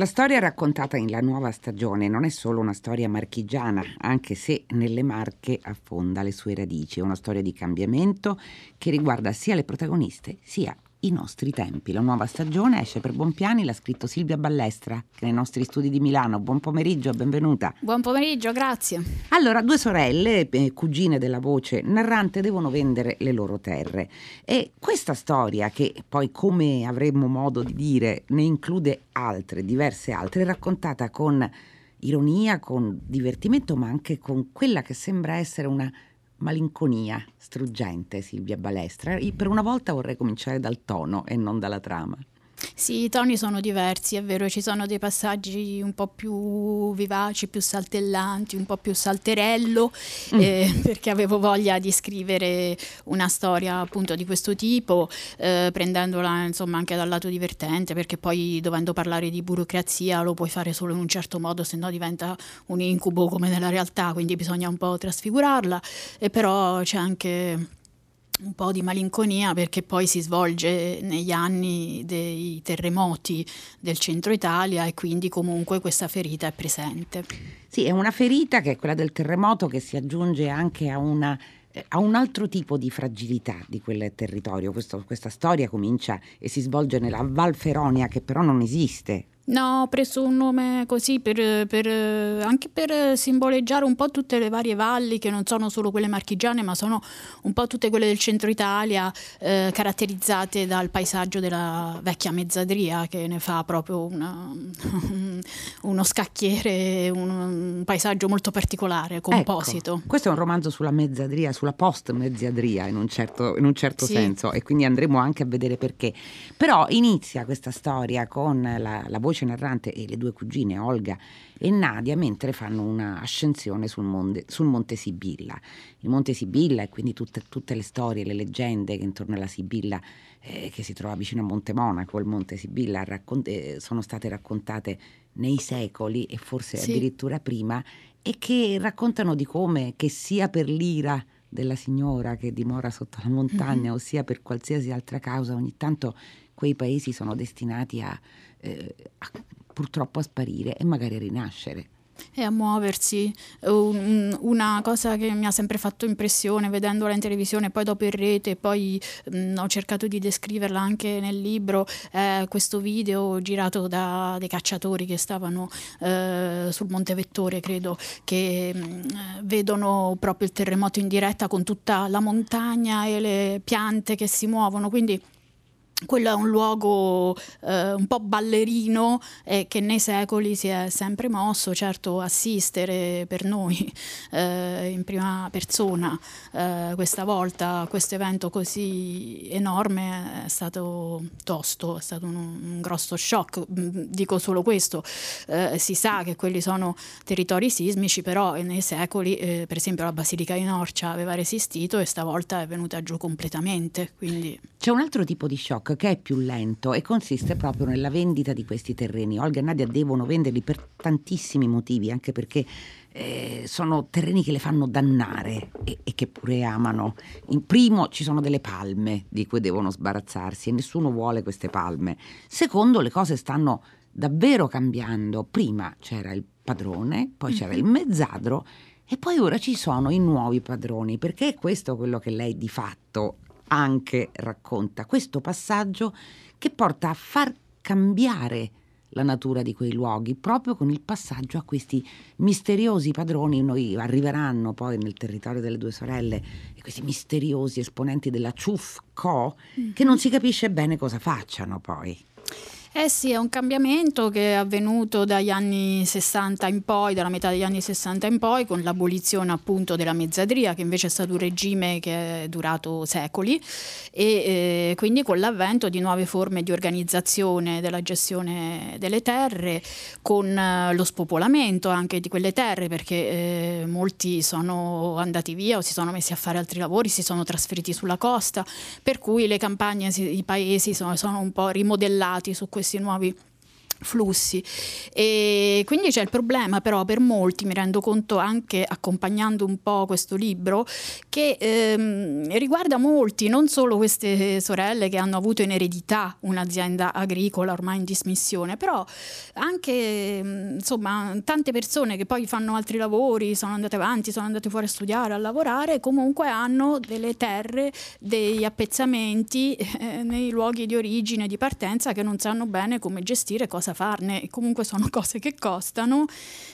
La storia raccontata in La nuova stagione non è solo una storia marchigiana, anche se nelle Marche affonda le sue radici. È una storia di cambiamento che riguarda sia le protagoniste sia i nostri tempi. La nuova stagione esce per Buonpiani, l'ha scritto Silvia Ballestra, che nei nostri studi di Milano. Buon pomeriggio, benvenuta. Buon pomeriggio, grazie. Allora, due sorelle, eh, cugine della voce narrante, devono vendere le loro terre. E questa storia, che poi, come avremmo modo di dire, ne include altre, diverse altre, è raccontata con ironia, con divertimento, ma anche con quella che sembra essere una malinconia struggente Silvia Balestra. Per una volta vorrei cominciare dal tono e non dalla trama. Sì, i toni sono diversi, è vero, ci sono dei passaggi un po' più vivaci, più saltellanti, un po' più salterello, mm. eh, perché avevo voglia di scrivere una storia appunto di questo tipo, eh, prendendola insomma anche dal lato divertente, perché poi dovendo parlare di burocrazia lo puoi fare solo in un certo modo, se no diventa un incubo come nella realtà, quindi bisogna un po' trasfigurarla, e però c'è anche un po' di malinconia perché poi si svolge negli anni dei terremoti del centro Italia e quindi comunque questa ferita è presente. Sì, è una ferita che è quella del terremoto che si aggiunge anche a una eh, a un altro tipo di fragilità di quel territorio. Questo, questa storia comincia e si svolge nella Val Feronia, che però non esiste No, ho preso un nome così per, per, anche per simboleggiare un po' tutte le varie valli che non sono solo quelle marchigiane, ma sono un po' tutte quelle del centro Italia, eh, caratterizzate dal paesaggio della vecchia mezzadria, che ne fa proprio una, uno scacchiere, un, un, paesaggio molto particolare, ecco, composito. Ecco, questo è un romanzo sulla mezzadria, sulla post-mezzadria in un certo, in un certo sì. senso, e quindi andremo anche a vedere perché. Però inizia questa storia con la, la voce voce narrante e le due cugine Olga e Nadia mentre fanno una ascensione sul, sul Monte Sibilla. Il Monte Sibilla e quindi tutte, tutte, le storie, le leggende che intorno alla Sibilla eh, che si trova vicino a Monte Monaco, il Monte Sibilla, raccont- eh, sono state raccontate nei secoli e forse sì. addirittura prima e che raccontano di come che sia per l'ira della signora che dimora sotto la montagna, mm-hmm. ossia per qualsiasi altra causa, ogni tanto quei paesi sono destinati a, eh, a, purtroppo a sparire e magari a rinascere e a muoversi. Un, una cosa che mi ha sempre fatto impressione vedendola in televisione, poi dopo in rete, poi mh, ho cercato di descriverla anche nel libro, è questo video girato da dei cacciatori che stavano eh, sul Monte Vettore, credo, che mh, vedono proprio il terremoto in diretta con tutta la montagna e le piante che si muovono. Quindi quello è un luogo eh, un po' ballerino e che nei secoli si è sempre mosso, certo assistere per noi eh, in prima persona eh, questa volta questo evento così enorme è stato tosto, è stato un, un grosso shock, mm, dico solo questo, eh, si sa che quelli sono territori sismici, però nei secoli eh, per esempio la Basilica di Norcia aveva resistito e stavolta è venuta giù completamente. Quindi... C'è un altro tipo di shock che è più lento e consiste proprio nella vendita di questi terreni. Olga e Nadia devono venderli per tantissimi motivi, anche perché eh, sono terreni che le fanno dannare e, e, che pure amano. In primo ci sono delle palme di cui devono sbarazzarsi e nessuno vuole queste palme. Secondo le cose stanno davvero cambiando. Prima c'era il padrone, poi c'era il mhm. mezzadro e poi ora ci sono i nuovi padroni, perché è questo quello che lei di fatto anche racconta questo passaggio che porta a far cambiare la natura di quei luoghi, proprio con il passaggio a questi misteriosi padroni. Noi arriveranno poi nel territorio delle due sorelle e questi misteriosi esponenti della Ciuf Co, mm. che non si capisce bene cosa facciano poi. Eh sì, è un cambiamento che è avvenuto dagli anni 60 in poi, dalla metà degli anni 60 in poi, con l'abolizione appunto della mezzadria, che invece è stato un regime che è durato secoli, e eh, quindi con l'avvento di nuove forme di organizzazione della gestione delle terre, con eh, lo spopolamento anche di quelle terre, perché eh, molti sono andati via o si sono messi a fare altri lavori, si sono trasferiti sulla costa, per cui le campagne, i paesi sono, sono un po' rimodellati su questo questi nuovi flussi. E quindi c'è il problema però per molti, mi rendo conto anche accompagnando un po' questo libro, che ehm, riguarda molti, non solo queste sorelle che hanno avuto in eredità un'azienda agricola ormai in dismissione, però anche insomma tante persone che poi fanno altri lavori, sono andate avanti, sono andate fuori a studiare, a lavorare, comunque hanno delle terre, degli appezzamenti eh, nei luoghi di origine, di partenza che non sanno bene come gestire, cosa cosa farne, comunque sono cose che costano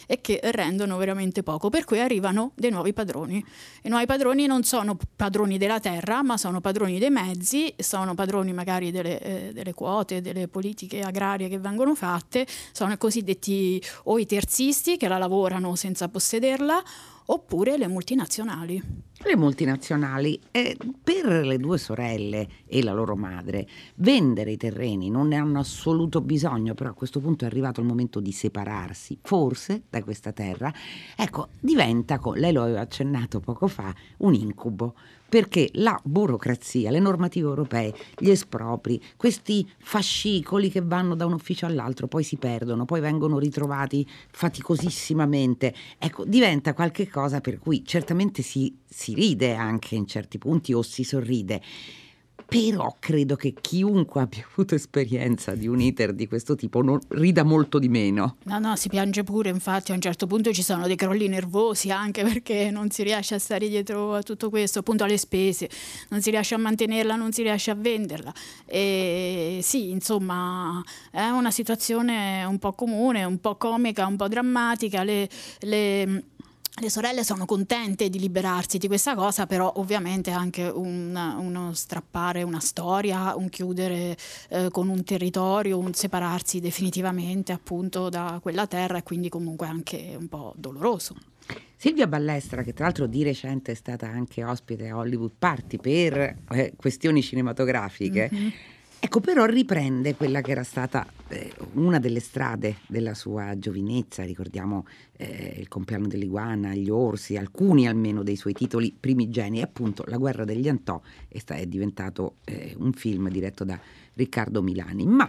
e che rendono veramente poco, per cui arrivano dei nuovi padroni. I nuovi padroni non sono padroni della terra, ma sono padroni dei mezzi, sono padroni magari delle, eh, delle quote, delle politiche agrarie che vengono fatte, sono i cosiddetti o i terzisti che la lavorano senza possederla oppure le multinazionali. Le multinazionali, eh, per le due sorelle e la loro madre, vendere i terreni non ne hanno assoluto bisogno, però a questo punto è arrivato il momento di separarsi, forse, da questa terra. Ecco, diventa, lei lo aveva accennato poco fa, un incubo perché la burocrazia, le normative europee, gli espropri, questi fascicoli che vanno da un ufficio all'altro, poi si perdono, poi vengono ritrovati faticosissimamente, ecco, diventa qualcosa per cui certamente si, si ride anche in certi punti o si sorride però credo che chiunque abbia avuto esperienza di un iter di questo tipo non, rida molto di meno. No, no, si piange pure, infatti a un certo punto ci sono dei crolli nervosi anche perché non si riesce a stare dietro a tutto questo, appunto alle spese, non si riesce a mantenerla, non si riesce a venderla. E sì, insomma, è una situazione un po' comune, un po' comica, un po' drammatica. Le, le le sorelle sono contente di liberarsi di questa cosa, però ovviamente anche un, uno strappare una storia, un chiudere eh, con un territorio, un separarsi definitivamente appunto da quella terra e quindi comunque anche un po' doloroso. Silvia Ballestra, che tra l'altro di recente è stata anche ospite a Hollywood Party per eh, questioni cinematografiche, mm-hmm Ecco, però riprende quella che era stata eh, una delle strade della sua giovinezza, ricordiamo eh, il compleanno dell'iguana, gli orsi, alcuni almeno dei suoi titoli primigeni, appunto La guerra degli Antò è, è diventato eh, un film diretto da Riccardo Milani. Ma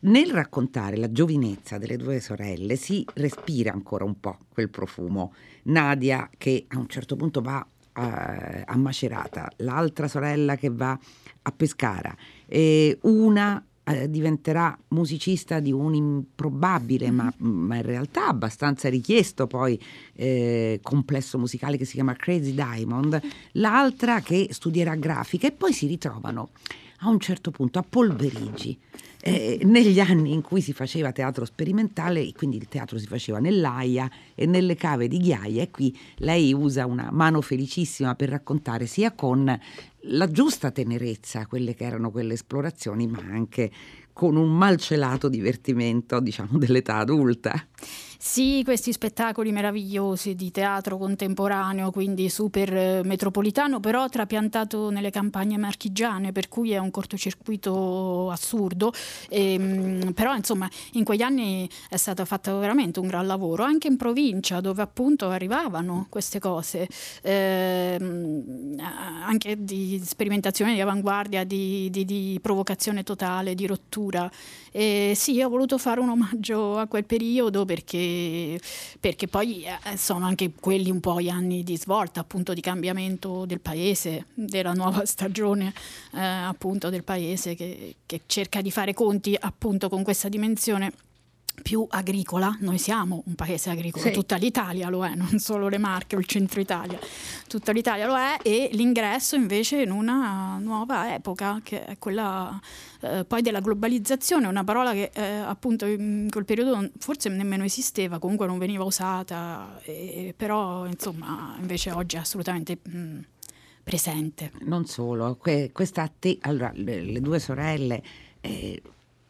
nel raccontare la giovinezza delle due sorelle si respira ancora un po' quel profumo. Nadia che a un certo punto va a, a Macerata, l'altra sorella che va a Pescara, e una eh, diventerà musicista di un improbabile, ma, ma, in realtà abbastanza richiesto poi eh, complesso musicale che si chiama Crazy Diamond, l'altra che studierà grafica e poi si ritrovano a un certo punto a Polverigi eh, negli anni in cui si faceva teatro sperimentale, quindi il teatro si faceva nell'Aia e nelle cave di Ghiaia e qui lei usa una mano felicissima per raccontare sia con la giusta tenerezza quelle che erano quelle esplorazioni, ma anche con un malcelato divertimento, diciamo, dell'età adulta. Sì, questi spettacoli meravigliosi di teatro contemporaneo, quindi super eh, metropolitano, però trapiantato nelle campagne marchigiane, per cui è un cortocircuito assurdo. E, ehm, però insomma in quegli anni è stato fatto veramente un gran lavoro, anche in provincia dove appunto arrivavano queste cose, eh, anche di sperimentazione di avanguardia, di, di, di provocazione totale, di rottura. E sì, ho voluto fare un omaggio a quel periodo perché, perché poi eh, sono anche quelli un po' gli anni di svolta, appunto di cambiamento del paese, della nuova stagione eh, appunto del paese che, che cerca di fare conti appunto con questa dimensione più agricola, noi siamo un paese agricolo, sì. tutta l'Italia lo è, non solo le Marche o il centro Italia, tutta l'Italia lo è e l'ingresso invece in una nuova epoca che è quella eh, poi della globalizzazione, una parola che eh, appunto in quel periodo forse nemmeno esisteva, comunque non veniva usata, e, però insomma invece oggi è assolutamente... Mh, presente. Non solo, que- questa te- allora, le, le, due sorelle eh,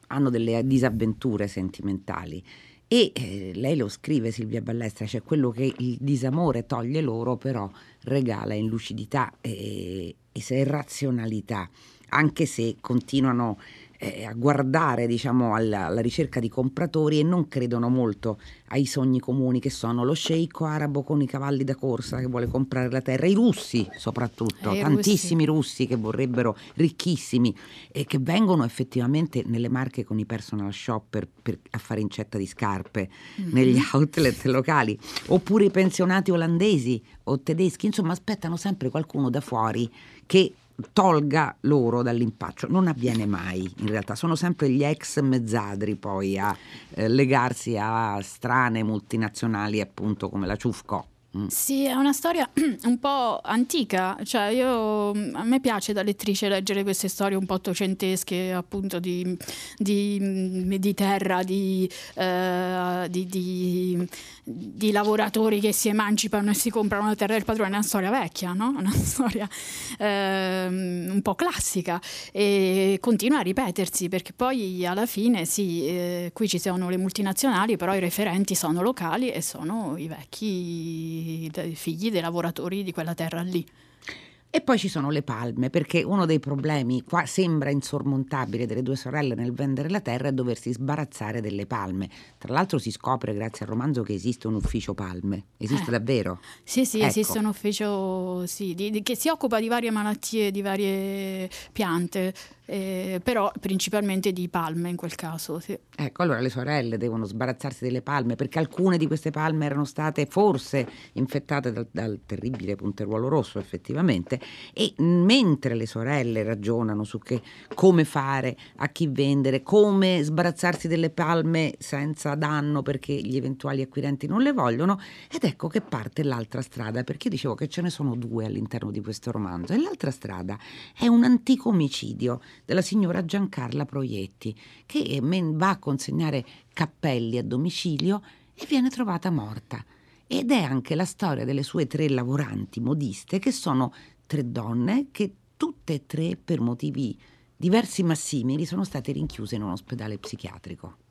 hanno delle disavventure sentimentali. E eh, lei lo scrive Silvia Ballestra, cioè quello che il disamore toglie loro però regala in lucidità e, e razionalità, anche se continuano eh, a guardare diciamo, alla, alla, ricerca di compratori e non credono molto ai sogni comuni che sono lo sceicco arabo con i cavalli da corsa che vuole comprare la terra, i russi soprattutto, eh, tantissimi russi. russi. che vorrebbero ricchissimi e che vengono effettivamente nelle marche con i personal shopper per, a fare incetta di scarpe mm-hmm. negli outlet locali, oppure i pensionati olandesi o tedeschi, insomma aspettano sempre qualcuno da fuori che tolga loro dall'impaccio. Non avviene mai, in realtà, sono sempre gli ex mezzadri poi a eh, legarsi a strane multinazionali appunto come la Ciufco. Mm. Sì, è una storia un po' antica, cioè io, a me piace da lettrice leggere queste storie un po' ottocentesche appunto di, di, di terra, di, uh, di, lavoratori che si emancipano e si comprano la terra del padrone, è una storia vecchia, no? una storia uh, un po' classica e continua a ripetersi perché poi alla fine sì, eh, qui ci sono le multinazionali, però i referenti sono locali e sono i vecchi dei figli dei lavoratori di quella terra lì. E poi ci sono le palme, perché uno dei problemi qua sembra insormontabile delle due sorelle nel vendere la terra è doversi sbarazzare delle palme. Tra l'altro si scopre grazie al romanzo che esiste un ufficio palme. Esiste eh. davvero? Sì, sì, ecco. esiste un ufficio sì, di, di, che si occupa di varie malattie, di varie piante eh, però principalmente di palme in quel caso. Sì. Ecco, allora le sorelle devono sbarazzarsi delle palme perché alcune di queste palme erano state forse infettate dal, dal terribile punteruolo rosso effettivamente e mentre le sorelle ragionano su che, come fare, a chi vendere, come sbarazzarsi delle palme senza danno perché gli eventuali acquirenti non le vogliono ed ecco che parte l'altra strada perché dicevo che ce ne sono due all'interno di questo romanzo e l'altra strada è un antico omicidio della signora Giancarla Proietti, che va a consegnare cappelli a domicilio e viene trovata morta. Ed è anche la storia delle sue tre lavoranti modiste, che sono tre donne che tutte e tre, per motivi diversi ma simili, sono state rinchiuse in un ospedale psichiatrico.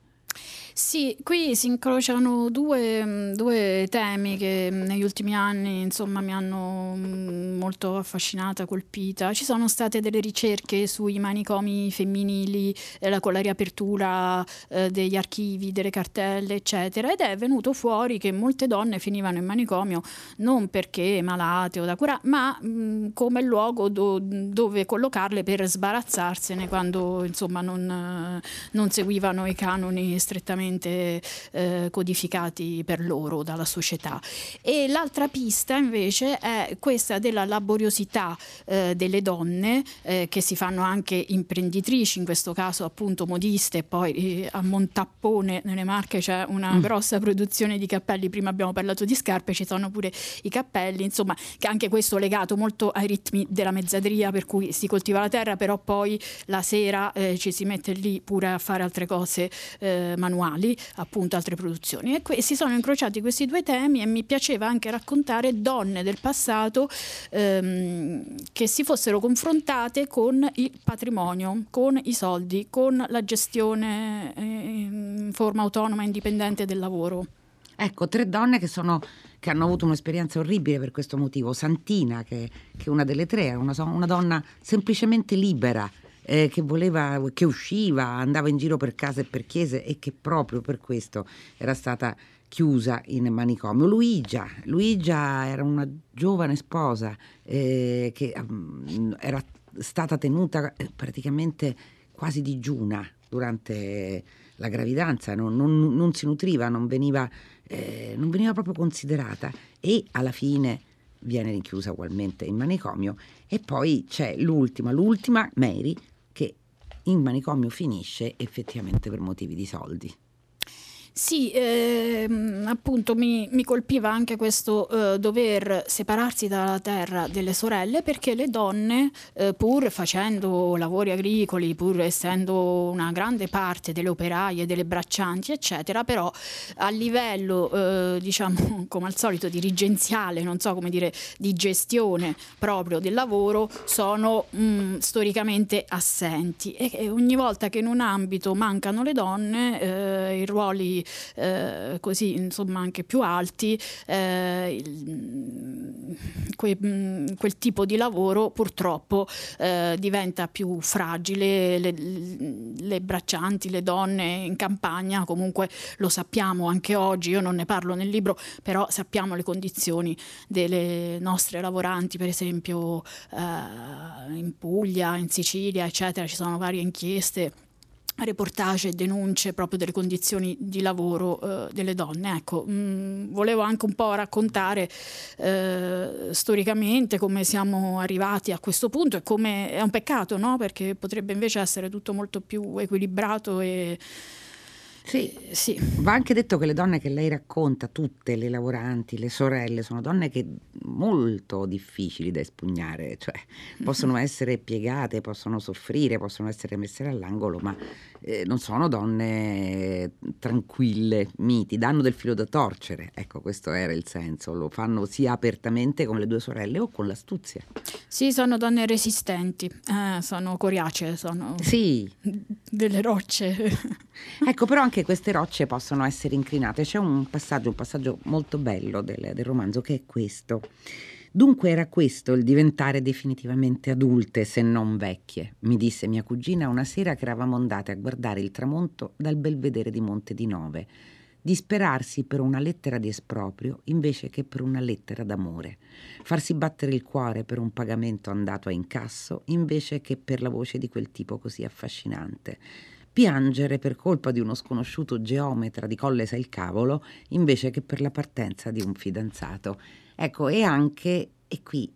Sì, qui si incrociano due, mm, due, temi che mm, negli ultimi anni insomma, mi hanno mm, molto affascinata, colpita. Ci sono state delle ricerche sui manicomi femminili eh, con la riapertura eh, degli archivi, delle cartelle, eccetera, ed è venuto fuori che molte donne finivano in manicomio non perché malate o da curare, ma mh, come luogo do, dove collocarle per sbarazzarsene quando insomma, non, non seguivano i canoni strettamente strettamente eh, codificati per loro dalla società. E l'altra pista invece è questa della laboriosità eh, delle donne eh, che si fanno anche imprenditrici, in questo caso appunto modiste, poi eh, a Montappone nelle Marche c'è una mm. grossa produzione di cappelli, prima abbiamo parlato di scarpe, ci sono pure i cappelli, insomma che anche questo legato molto ai ritmi della mezzadria per cui si coltiva la terra, però poi la sera eh, ci si mette lì pure a fare altre cose eh, manuali originali, appunto altre produzioni. E que- si sono incrociati questi due temi e mi piaceva anche raccontare donne del passato ehm, che si fossero confrontate con il patrimonio, con i soldi, con la gestione eh, in forma autonoma e indipendente del lavoro. Ecco, tre donne che, sono, che, hanno avuto un'esperienza orribile per questo motivo. Santina, che, che è una delle tre, è una, una donna semplicemente libera, eh, che voleva, che usciva, andava in giro per case e per chiese e che proprio per questo era stata chiusa in manicomio. Luigia, Luigia era una giovane sposa eh, che um, era stata tenuta eh, praticamente quasi digiuna durante la gravidanza, non, non, non si nutriva, non veniva, eh, non veniva proprio considerata e alla fine viene rinchiusa ugualmente in manicomio e poi c'è l'ultima, l'ultima, Mary, in manicomio finisce effettivamente per motivi di soldi. Sì, ehm, appunto mi, mi, colpiva anche questo eh, dover separarsi dalla terra delle sorelle perché le donne, eh, pur facendo lavori agricoli, pur essendo una grande parte delle operaie, delle braccianti, eccetera, però a livello, eh, diciamo, come al solito, dirigenziale, non so come dire, di gestione proprio del lavoro, sono mh, mm, storicamente assenti. E, e, ogni volta che in un ambito mancano le donne, eh, i ruoli eh, così insomma anche più alti, eh, il, que, mm, quel tipo di lavoro purtroppo eh, diventa più fragile, le, le braccianti, le donne in campagna comunque lo sappiamo anche oggi, io non ne parlo nel libro, però sappiamo le condizioni delle nostre lavoranti, per esempio eh, in Puglia, in Sicilia, eccetera, ci sono varie inchieste reportage e denunce proprio delle condizioni di lavoro eh, delle donne. Ecco, mh, mm, volevo anche un po' raccontare eh, storicamente come siamo arrivati a questo punto e come è un peccato, no? perché potrebbe invece essere tutto molto più equilibrato e sì, sì, va anche detto che le donne che lei racconta, tutte le lavoranti, le sorelle, sono donne che molto difficili da espugnare, cioè possono essere piegate, possono soffrire, possono essere messe all'angolo, ma eh, non sono donne tranquille, miti, danno del filo da torcere. Ecco, questo era il senso, lo fanno sia apertamente con le due sorelle o con l'astuzia. Sì, sono donne resistenti, eh, sono coriacee, sono sì. delle rocce. ecco, però anche queste rocce possono essere inclinate. C'è un passaggio, un passaggio molto bello del, del romanzo che è questo. Dunque era questo il diventare definitivamente adulte, se non vecchie, mi disse mia cugina una sera che eravamo andate a guardare il tramonto dal belvedere di Monte di Nove, disperarsi per una lettera di esproprio invece che per una lettera d'amore, farsi battere il cuore per un pagamento andato a incasso invece che per la voce di quel tipo così affascinante piangere per colpa di uno sconosciuto geometra di Colle Sai il Cavolo invece che per la partenza di un fidanzato. Ecco, e anche, e qui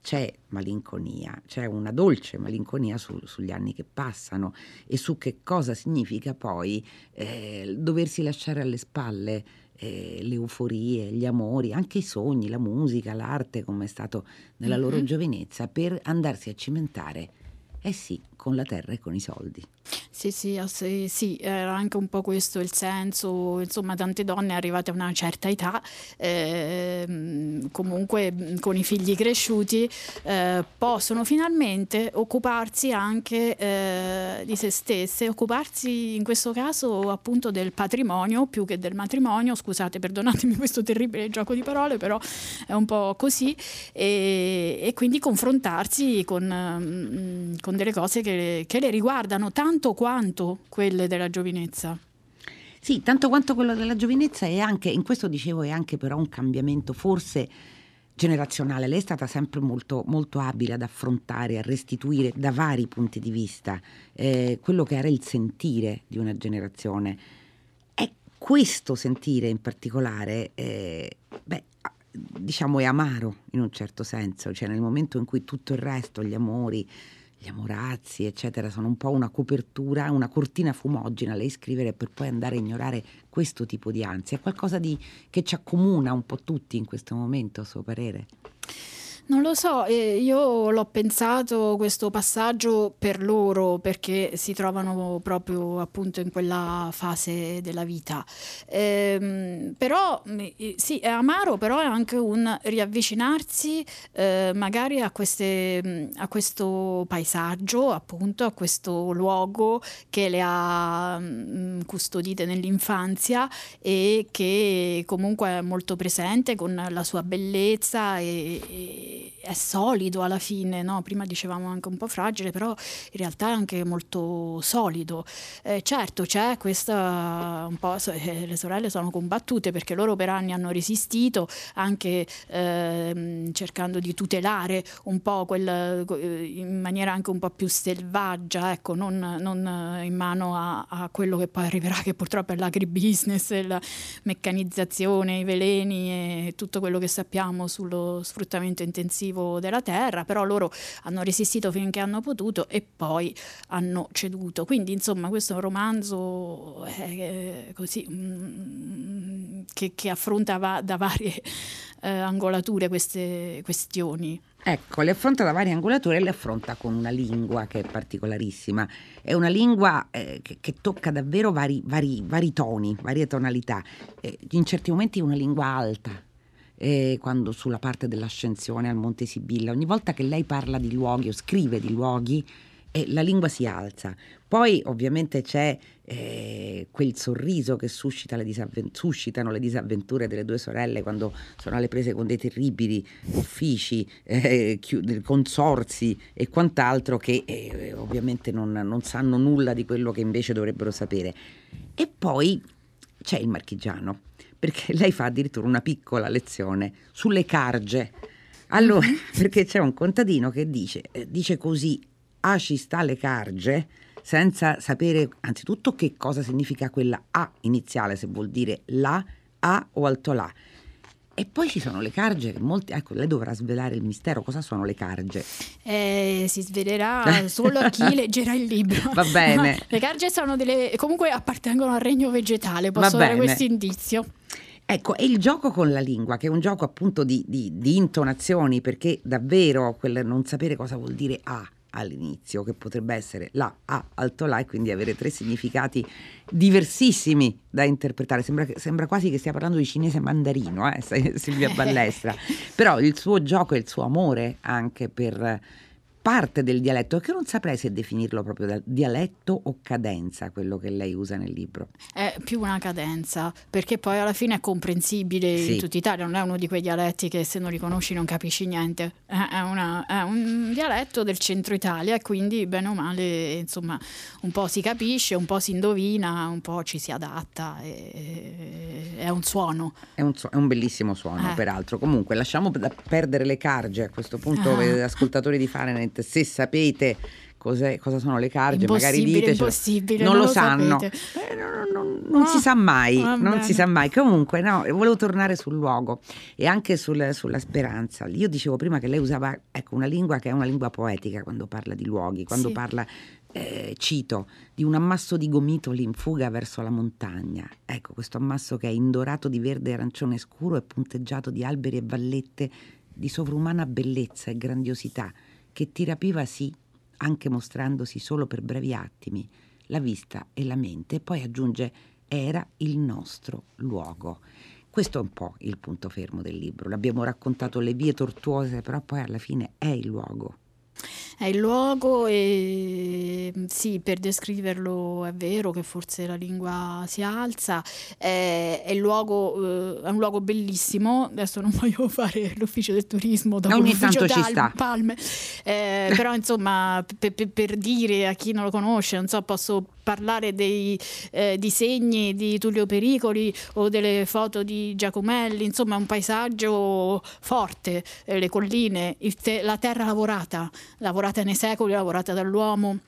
c'è malinconia, c'è una dolce malinconia su, sugli anni che passano e su che cosa significa poi eh, doversi lasciare alle spalle eh, le euforie, gli amori, anche i sogni, la musica, l'arte come è stato nella mm-hmm. loro giovinezza per andarsi a cimentare, eh sì, con la terra e con i soldi. Sì, sì, sì, sì, era anche un po' questo il senso, insomma tante donne arrivate a una certa età, eh, comunque con i figli cresciuti, eh, possono finalmente occuparsi anche eh, di se stesse, occuparsi in questo caso appunto del patrimonio più che del matrimonio, scusate perdonatemi questo terribile gioco di parole, però è un po' così, e, e quindi confrontarsi con, mm, con delle cose che, che le riguardano tanto quanto quelle della giovinezza. Sì, tanto quanto quello della giovinezza e anche, in questo dicevo, è anche però un cambiamento forse generazionale. Lei è stata sempre molto, molto abile ad affrontare, a restituire da vari punti di vista eh, quello che era il sentire di una generazione. E questo sentire in particolare, eh, beh, diciamo è amaro in un certo senso, cioè nel momento in cui tutto il resto, gli amori, gli amorazzi, eccetera, sono un po' una copertura, una cortina fumogena, lei scrivere per poi andare a ignorare questo tipo di ansia. È qualcosa di, che ci accomuna un po' tutti in questo momento, a suo parere? Non lo so, eh, io l'ho pensato questo passaggio per loro perché si trovano proprio appunto in quella fase della vita. Eh, però sì, è amaro, però è anche un riavvicinarsi eh, magari a, queste, a, questo paesaggio, appunto, a questo luogo che le ha mh, custodite nell'infanzia e che comunque è molto presente con la sua bellezza e, e è solido alla fine, no? prima dicevamo anche un po' fragile, però in realtà è anche molto solido. Eh, certo c'è questa, un po', eh, le sorelle sono combattute perché loro per anni hanno resistito anche eh, cercando di tutelare un po' quel, in maniera anche un po' più selvaggia, ecco, non, non in mano a, a, quello che poi arriverà, che purtroppo è l'agribusiness, la meccanizzazione, i veleni e tutto quello che sappiamo sullo sfruttamento intensivo intensivo della terra, però loro hanno resistito finché hanno potuto e poi hanno ceduto. Quindi insomma questo è un romanzo eh, così, mm, che, che, affronta va, da varie eh, angolature queste questioni. Ecco, le affronta da varie angolature e le affronta con una lingua che è particolarissima. È una lingua eh, che, che, tocca davvero vari, vari, vari toni, varie tonalità. Eh, in certi momenti è una lingua alta, eh, quando sulla parte dell'ascensione al Monte Sibilla, ogni volta che lei parla di luoghi o scrive di luoghi, e la lingua si alza. Poi ovviamente c'è eh, quel sorriso che suscita le disavven- suscitano le disavventure delle due sorelle quando sono alle prese con dei terribili uffici, eh, chi- consorzi e quant'altro che eh, ovviamente non, non sanno nulla di quello che invece dovrebbero sapere. E poi c'è il marchigiano, perché lei fa addirittura una piccola lezione sulle carge. Allora, mm-hmm. perché c'è un contadino che dice, eh, dice così, ah ci sta le carge, senza sapere anzitutto che cosa significa quella A iniziale, se vuol dire la, A o alto la. E poi ci sono le carge, molti, ecco, lei dovrà svelare il mistero, cosa sono le carge? Eh, si svelerà solo a chi leggerà il libro. Va bene. le carge sono delle, comunque appartengono al regno vegetale, posso dare questo indizio. Ecco, e il gioco con la lingua, che è un gioco appunto di, di, di intonazioni, perché davvero quel non sapere cosa vuol dire A all'inizio, che potrebbe essere la A alto La e quindi avere tre significati diversissimi da interpretare. Sembra, sembra quasi che stia parlando di cinese mandarino, eh, Silvia Ballestra. Però il suo gioco e il suo amore anche per parte del dialetto, che non saprei se definirlo proprio dialetto o cadenza, quello che lei usa nel libro. È più una cadenza, perché poi alla fine è comprensibile sì. in tutta Italia, non è uno di quei dialetti che se non li conosci non capisci niente, è, una, è un dialetto del centro Italia e quindi bene o male insomma un po' si capisce, un po' si indovina, un po' ci si adatta, è, è un suono. È un, è un bellissimo suono, eh. peraltro. Comunque lasciamo perdere le carge a questo punto, ah. ascoltatori di Fahrenheit se sapete cosa sono le carge, magari ditecelo. Impossibile, non, non lo, lo sanno. Eh, non, non, non oh, si sa mai, non si sa mai. Comunque, no, volevo tornare sul luogo e anche sul, sulla speranza. Io dicevo prima che lei usava ecco, una lingua che è una lingua poetica quando parla di luoghi, quando sì. parla eh, cito, di un ammasso di gomitoli in fuga verso la montagna. Ecco, questo ammasso che è indorato di verde e arancione scuro e punteggiato di alberi e vallette di sovrumana bellezza e grandiosità che ti rapiva sì, anche mostrandosi solo per brevi attimi, la vista e la mente, e poi aggiunge era il nostro luogo. Questo è un po' il punto fermo del libro. L'abbiamo raccontato le vie tortuose, però poi alla fine è il luogo è il luogo e sì, per descriverlo è vero che forse la lingua si alza, è, è, luogo, eh, è un luogo bellissimo, adesso non voglio fare l'ufficio del turismo dopo Ogni tanto ci sta. Palme, eh, però insomma per, per, per dire a chi non lo conosce, non so, posso parlare dei eh, disegni di Tullio Pericoli o delle foto di Giacomelli, insomma un paesaggio forte, eh, le colline, te- la terra lavorata, lavorata nei secoli, lavorata dall'uomo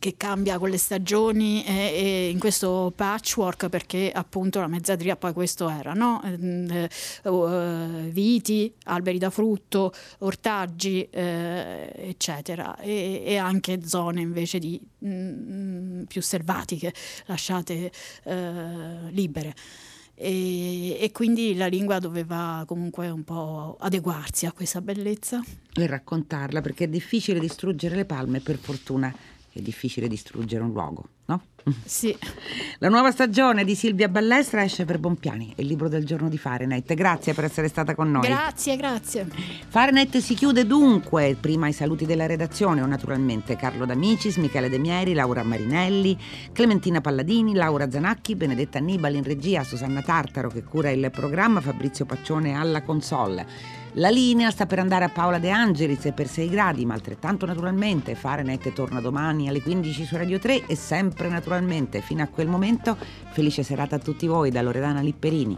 che cambia con le stagioni e, e, in questo patchwork perché appunto la mezzadria poi questo era, no? Eh, uh, viti, alberi da frutto, ortaggi eh, eccetera e, e, anche zone invece di mh, mm, più selvatiche lasciate eh, libere. E, e, quindi la lingua doveva comunque un po' adeguarsi a questa bellezza. E raccontarla, perché è difficile distruggere le palme, per fortuna è difficile distruggere un luogo, no? Sì. La nuova stagione di Silvia Ballestra esce per Bompiani, è il libro del giorno di Fahrenheit. Grazie per essere stata con noi. Grazie, grazie. Fahrenheit si chiude dunque. Prima i saluti della redazione, o naturalmente Carlo D'Amicis, Michele De Mieri, Laura Marinelli, Clementina Palladini, Laura Zanacchi, Benedetta Annibali in regia, Susanna Tartaro che cura il programma, Fabrizio Paccione alla console. La linea sta per andare a Paola De Angelis per 6 gradi, ma altrettanto naturalmente Fahrenheit torna domani alle 15 su Radio 3 e sempre naturalmente fino a quel momento felice serata a tutti voi da Loredana Lipperini.